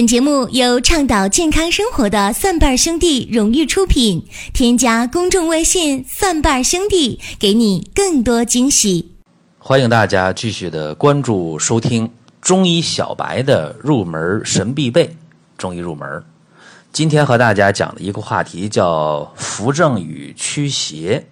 本节目由倡导健康生活的蒜瓣兄弟荣誉出品。添加公众微信“蒜瓣兄弟”，给你更多惊喜。欢迎大家继续的关注收听中医小白的入门神必备中医入门。今天和大家讲的一个话题叫扶正与驱邪。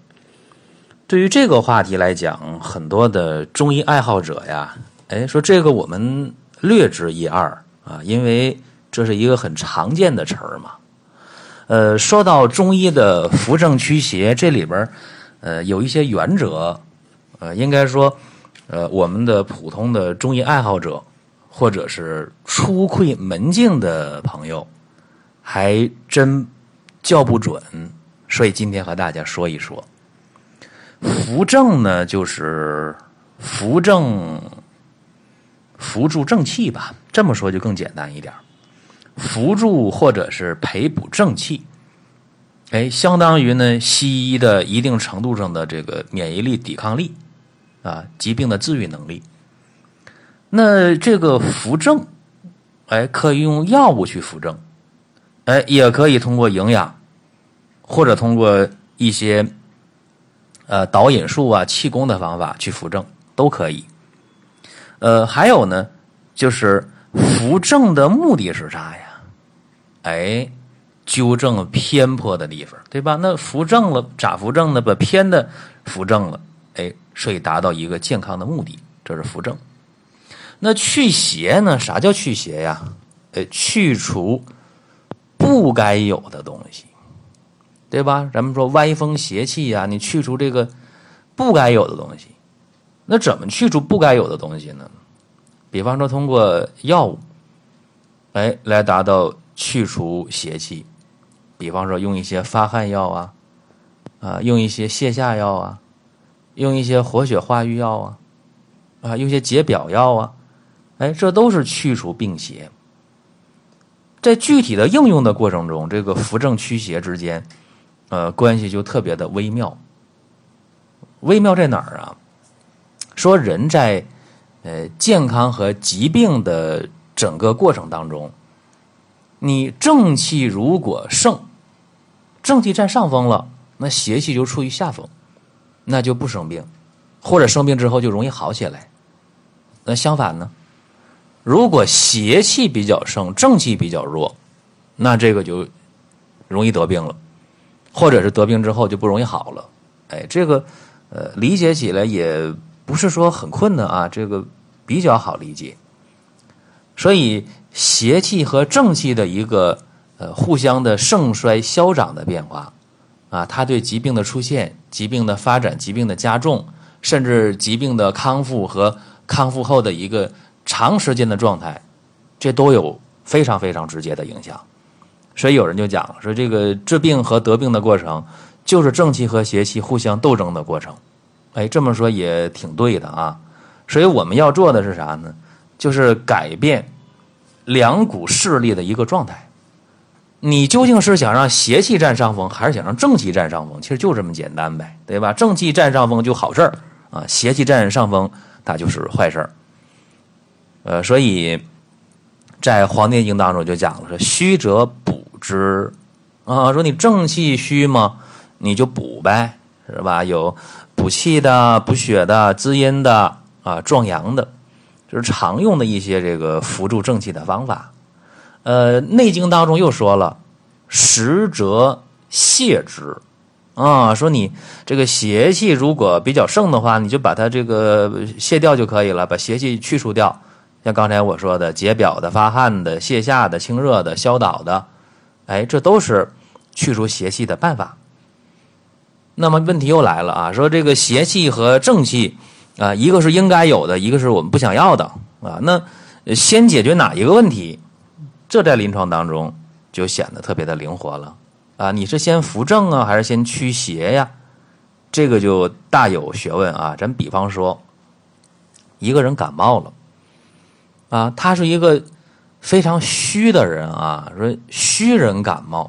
对于这个话题来讲，很多的中医爱好者呀，哎，说这个我们略知一二。啊，因为这是一个很常见的词儿嘛。呃，说到中医的扶正驱邪，这里边呃有一些原则，呃，应该说，呃，我们的普通的中医爱好者或者是初窥门径的朋友，还真叫不准。所以今天和大家说一说，扶正呢，就是扶正。扶助正气吧，这么说就更简单一点扶助或者是培补正气，哎，相当于呢西医的一定程度上的这个免疫力、抵抗力啊，疾病的治愈能力。那这个扶正，哎，可以用药物去扶正，哎，也可以通过营养，或者通过一些呃导引术啊、气功的方法去扶正，都可以。呃，还有呢，就是扶正的目的是啥呀？哎，纠正偏颇的地方，对吧？那扶正了，咋扶正呢？把偏的扶正了，哎，所以达到一个健康的目的，这是扶正。那去邪呢？啥叫去邪呀？哎，去除不该有的东西，对吧？咱们说歪风邪气呀，你去除这个不该有的东西。那怎么去除不该有的东西呢？比方说通过药物，哎，来达到去除邪气。比方说用一些发汗药啊，啊，用一些泻下药啊，用一些活血化瘀药啊，啊，用一些解表药啊，哎，这都是去除病邪。在具体的应用的过程中，这个扶正驱邪之间，呃，关系就特别的微妙。微妙在哪儿啊？说人在，呃，健康和疾病的整个过程当中，你正气如果盛，正气占上风了，那邪气就处于下风，那就不生病，或者生病之后就容易好起来。那相反呢，如果邪气比较盛，正气比较弱，那这个就容易得病了，或者是得病之后就不容易好了。哎，这个呃，理解起来也。不是说很困难啊，这个比较好理解。所以邪气和正气的一个呃互相的盛衰消长的变化啊，它对疾病的出现、疾病的发展、疾病的加重，甚至疾病的康复和康复后的一个长时间的状态，这都有非常非常直接的影响。所以有人就讲说，这个治病和得病的过程，就是正气和邪气互相斗争的过程。哎，这么说也挺对的啊，所以我们要做的是啥呢？就是改变两股势力的一个状态。你究竟是想让邪气占上风，还是想让正气占上风？其实就这么简单呗，对吧？正气占上风就好事儿啊，邪气占上风它就是坏事儿。呃，所以在《黄帝内经》当中就讲了说：“虚者补之啊，说你正气虚嘛，你就补呗，是吧？有。”补气的、补血的、滋阴的啊、壮阳的，就是常用的一些这个辅助正气的方法。呃，《内经》当中又说了，实则泻之啊，说你这个邪气如果比较盛的话，你就把它这个泻掉就可以了，把邪气去除掉。像刚才我说的，解表的、发汗的、泻下的、清热的、消导的，哎，这都是去除邪气的办法。那么问题又来了啊，说这个邪气和正气啊，一个是应该有的，一个是我们不想要的啊。那先解决哪一个问题？这在临床当中就显得特别的灵活了啊。你是先扶正啊，还是先驱邪呀？这个就大有学问啊。咱比方说，一个人感冒了啊，他是一个非常虚的人啊，说虚人感冒，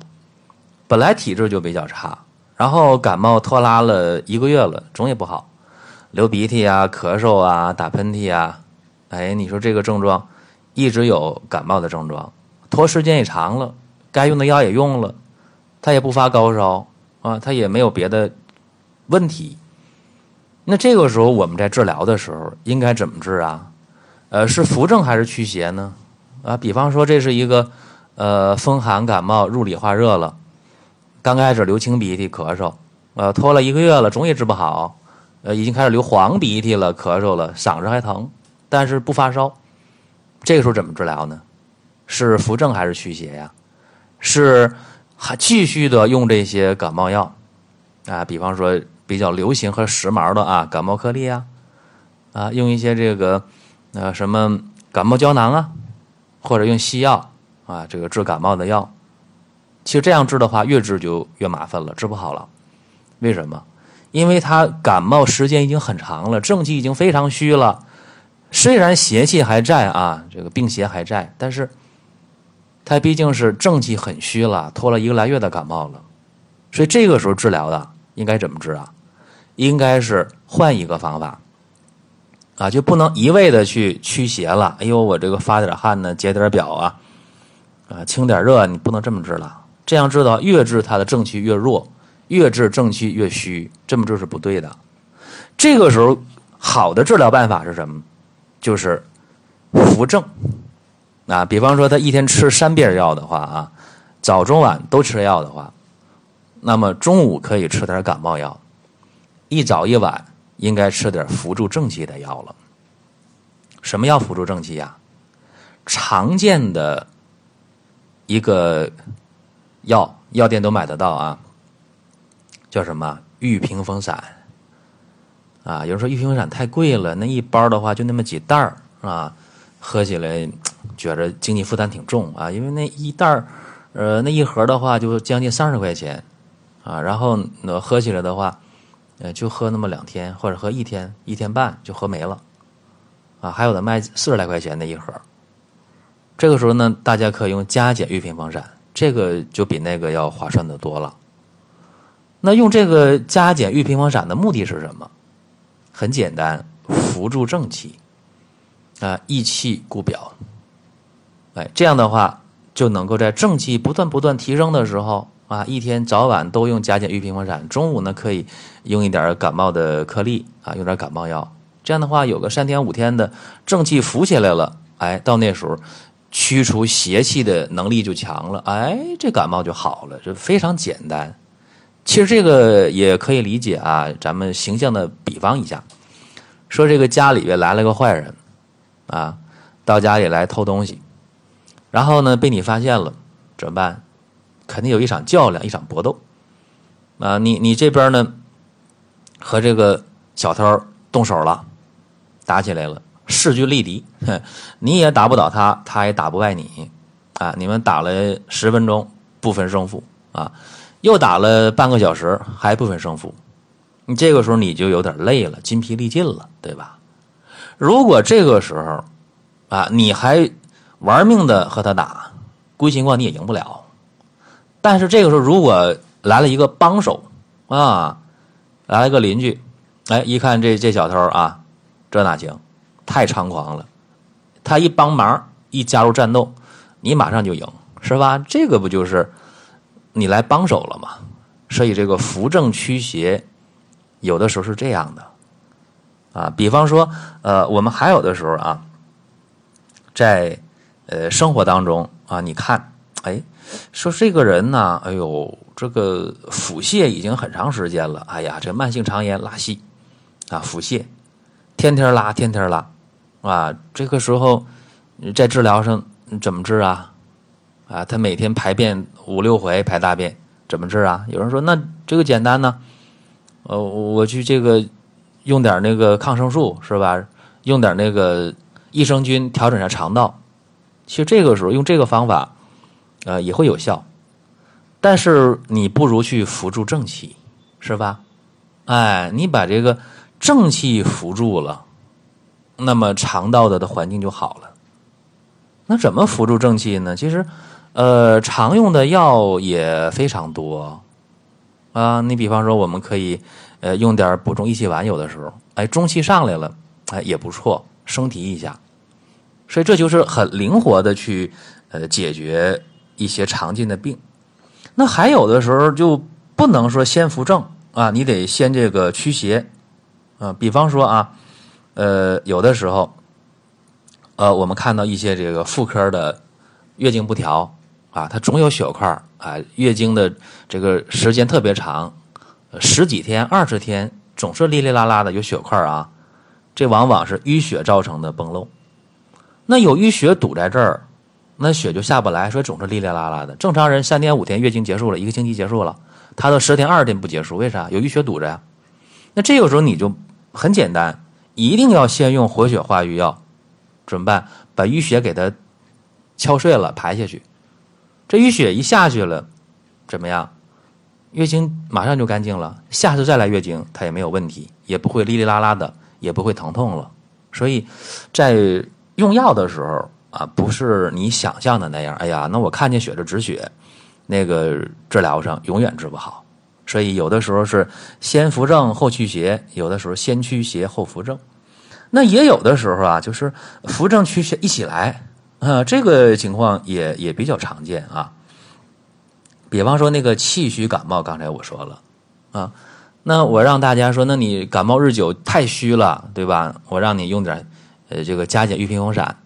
本来体质就比较差。然后感冒拖拉了一个月了，总也不好，流鼻涕啊、咳嗽啊、打喷嚏啊，哎，你说这个症状一直有感冒的症状，拖时间也长了，该用的药也用了，他也不发高烧啊，他也没有别的问题。那这个时候我们在治疗的时候应该怎么治啊？呃，是扶正还是驱邪呢？啊，比方说这是一个呃风寒感冒入里化热了，刚开始流清鼻涕咳嗽，呃拖了一个月了，总也治不好，呃已经开始流黄鼻涕了，咳嗽了，嗓子还疼，但是不发烧，这个时候怎么治疗呢？是扶正还是驱邪呀？是还继续的用这些感冒药啊？比方说比较流行和时髦的啊，感冒颗粒啊，啊用一些这个。呃什么感冒胶囊啊，或者用西药啊，这个治感冒的药，其实这样治的话，越治就越麻烦了，治不好了。为什么？因为他感冒时间已经很长了，正气已经非常虚了。虽然邪气还在啊，这个病邪还在，但是他毕竟是正气很虚了，拖了一个来月的感冒了。所以这个时候治疗的应该怎么治啊？应该是换一个方法。啊，就不能一味的去驱邪了。哎呦，我这个发点汗呢，解点表啊，啊，清点热，你不能这么治了。这样治的，越治他的正气越弱，越治正气越虚，这么治是不对的。这个时候，好的治疗办法是什么？就是扶正。啊，比方说他一天吃三遍药的话啊，早中晚都吃药的话，那么中午可以吃点感冒药，一早一晚。应该吃点辅助正气的药了。什么药辅助正气呀？常见的一个药，药店都买得到啊。叫什么？玉屏风散。啊，有人说玉屏风散太贵了，那一包的话就那么几袋儿啊，喝起来觉着经济负担挺重啊。因为那一袋儿，呃，那一盒的话就将近三十块钱啊，然后那喝起来的话。呃，就喝那么两天，或者喝一天、一天半就喝没了，啊，还有的卖四十来块钱的一盒。这个时候呢，大家可以用加减玉屏风散，这个就比那个要划算的多了。那用这个加减玉屏风散的目的是什么？很简单，扶助正气，啊，益气固表。哎，这样的话就能够在正气不断不断提升的时候。啊，一天早晚都用加减玉屏风散，中午呢可以用一点感冒的颗粒啊，用点感冒药。这样的话，有个三天五天的正气浮起来了，哎，到那时候驱除邪气的能力就强了，哎，这感冒就好了，这非常简单。其实这个也可以理解啊，咱们形象的比方一下，说这个家里边来了个坏人啊，到家里来偷东西，然后呢被你发现了，怎么办？肯定有一场较量，一场搏斗，啊，你你这边呢，和这个小偷动手了，打起来了，势均力敌，你也打不倒他，他也打不败你，啊，你们打了十分钟不分胜负，啊，又打了半个小时还不分胜负，你这个时候你就有点累了，筋疲力尽了，对吧？如果这个时候，啊，你还玩命的和他打，归情况你也赢不了。但是这个时候，如果来了一个帮手啊，来了个邻居，哎，一看这这小偷啊，这哪行？太猖狂了！他一帮忙，一加入战斗，你马上就赢，是吧？这个不就是你来帮手了吗？所以这个扶正驱邪，有的时候是这样的啊。比方说，呃，我们还有的时候啊，在呃生活当中啊，你看，哎。说这个人呢，哎呦，这个腹泻已经很长时间了。哎呀，这慢性肠炎拉稀啊，腹泻，天天拉，天天拉，啊，这个时候在治疗上怎么治啊？啊，他每天排便五六回排大便，怎么治啊？有人说那这个简单呢，呃，我去这个用点那个抗生素是吧？用点那个益生菌调整下肠道。其实这个时候用这个方法。呃，也会有效，但是你不如去扶助正气，是吧？哎，你把这个正气扶住了，那么肠道的的环境就好了。那怎么扶助正气呢？其实，呃，常用的药也非常多啊。你比方说，我们可以呃用点补中益气丸，有的时候，哎，中气上来了，哎，也不错，升提一下。所以这就是很灵活的去。呃解决一些常见的病。那还有的时候就不能说先扶正啊，你得先这个驱邪啊。比方说啊，呃，有的时候，呃，我们看到一些这个妇科的月经不调啊，它总有血块啊，月经的这个时间特别长，十几天、二十天，总是哩哩啦啦的有血块啊，这往往是淤血造成的崩漏。那有淤血堵在这儿，那血就下不来，所以总是哩哩啦啦的。正常人三天五天月经结束了，一个星期结束了，他都十天二十天不结束，为啥？有淤血堵着呀。那这个时候你就很简单，一定要先用活血化瘀药，怎么办？把淤血给它敲碎了排下去。这淤血一下去了，怎么样？月经马上就干净了，下次再来月经它也没有问题，也不会哩哩啦啦的，也不会疼痛了。所以，在用药的时候啊，不是你想象的那样。哎呀，那我看见血就止血，那个治疗上永远治不好。所以有的时候是先扶正后驱邪，有的时候先驱邪后扶正。那也有的时候啊，就是扶正驱邪一起来啊，这个情况也也比较常见啊。比方说那个气虚感冒，刚才我说了啊，那我让大家说，那你感冒日久太虚了，对吧？我让你用点。呃，这个加减玉屏风散，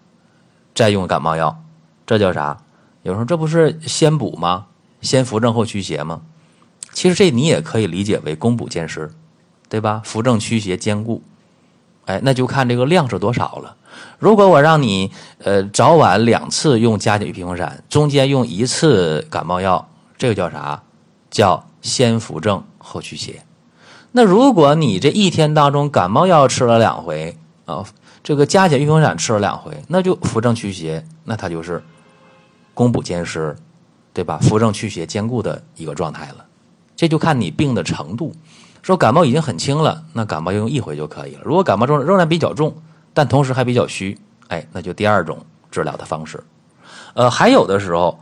再用感冒药，这叫啥？有时候这不是先补吗？先扶正后驱邪吗？其实这你也可以理解为攻补兼施，对吧？扶正驱邪兼顾，哎，那就看这个量是多少了。如果我让你呃早晚两次用加减玉屏风散，中间用一次感冒药，这个叫啥？叫先扶正后驱邪。那如果你这一天当中感冒药吃了两回啊？这个加减玉屏风散吃了两回，那就扶正驱邪，那它就是攻补兼施，对吧？扶正驱邪兼顾的一个状态了。这就看你病的程度。说感冒已经很轻了，那感冒用一回就可以了。如果感冒中仍然比较重，但同时还比较虚，哎，那就第二种治疗的方式。呃，还有的时候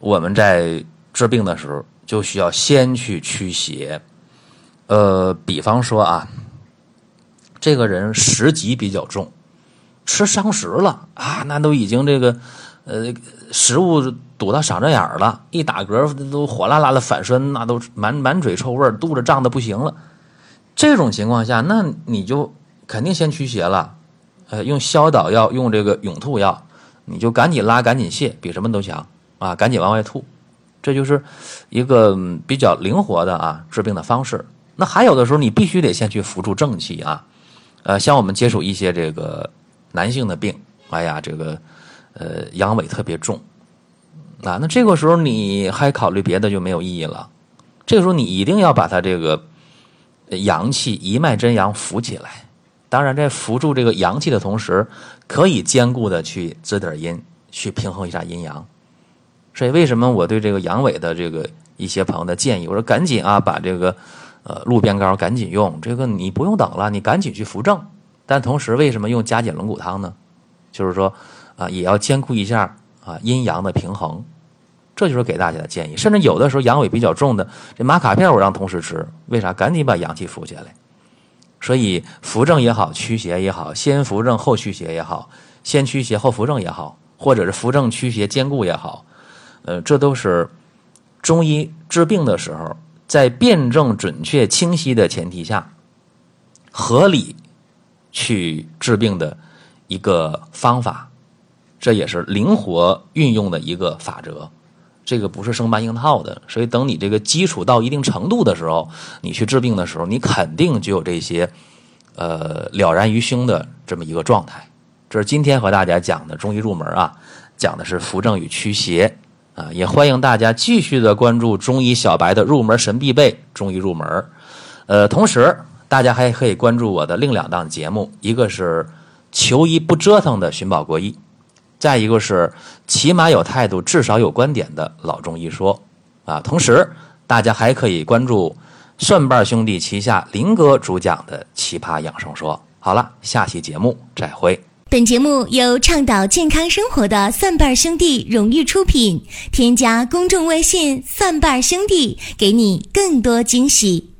我们在治病的时候就需要先去驱邪。呃，比方说啊，这个人食疾比较重。吃伤食了啊，那都已经这个，呃，食物堵到嗓子眼儿了，一打嗝都火辣辣的反酸，那都满满嘴臭味肚子胀的不行了。这种情况下，那你就肯定先驱邪了，呃，用消导药，用这个涌吐药，你就赶紧拉，赶紧泻，比什么都强啊，赶紧往外吐。这就是一个比较灵活的啊治病的方式。那还有的时候，你必须得先去扶助正气啊，呃，像我们接触一些这个。男性的病，哎呀，这个呃阳痿特别重啊，那这个时候你还考虑别的就没有意义了。这个时候你一定要把他这个阳气一脉真阳扶起来。当然，在扶住这个阳气的同时，可以兼顾的去滋点阴，去平衡一下阴阳。所以，为什么我对这个阳痿的这个一些朋友的建议，我说赶紧啊，把这个呃鹿鞭膏赶紧用，这个你不用等了，你赶紧去扶正。但同时，为什么用加减龙骨汤呢？就是说，啊，也要兼顾一下啊阴阳的平衡，这就是给大家的建议。甚至有的时候阳痿比较重的，这玛卡片我让同事吃，为啥？赶紧把阳气扶起来。所以扶正也好，驱邪也好，先扶正后驱邪也好，先驱邪后扶正也好，或者是扶正驱邪兼顾也好，呃，这都是中医治病的时候，在辩证准确清晰的前提下，合理。去治病的一个方法，这也是灵活运用的一个法则。这个不是生搬硬套的，所以等你这个基础到一定程度的时候，你去治病的时候，你肯定就有这些呃了然于胸的这么一个状态。这是今天和大家讲的中医入门啊，讲的是扶正与驱邪啊，也欢迎大家继续的关注中医小白的入门神必备中医入门，呃，同时。大家还可以关注我的另两档节目，一个是“求医不折腾”的寻宝国医，再一个是“起码有态度，至少有观点”的老中医说。啊，同时大家还可以关注蒜瓣兄弟旗下林哥主讲的《奇葩养生说》。好了，下期节目再会。本节目由倡导健康生活的蒜瓣兄弟荣誉出品，添加公众微信“蒜瓣兄弟”，给你更多惊喜。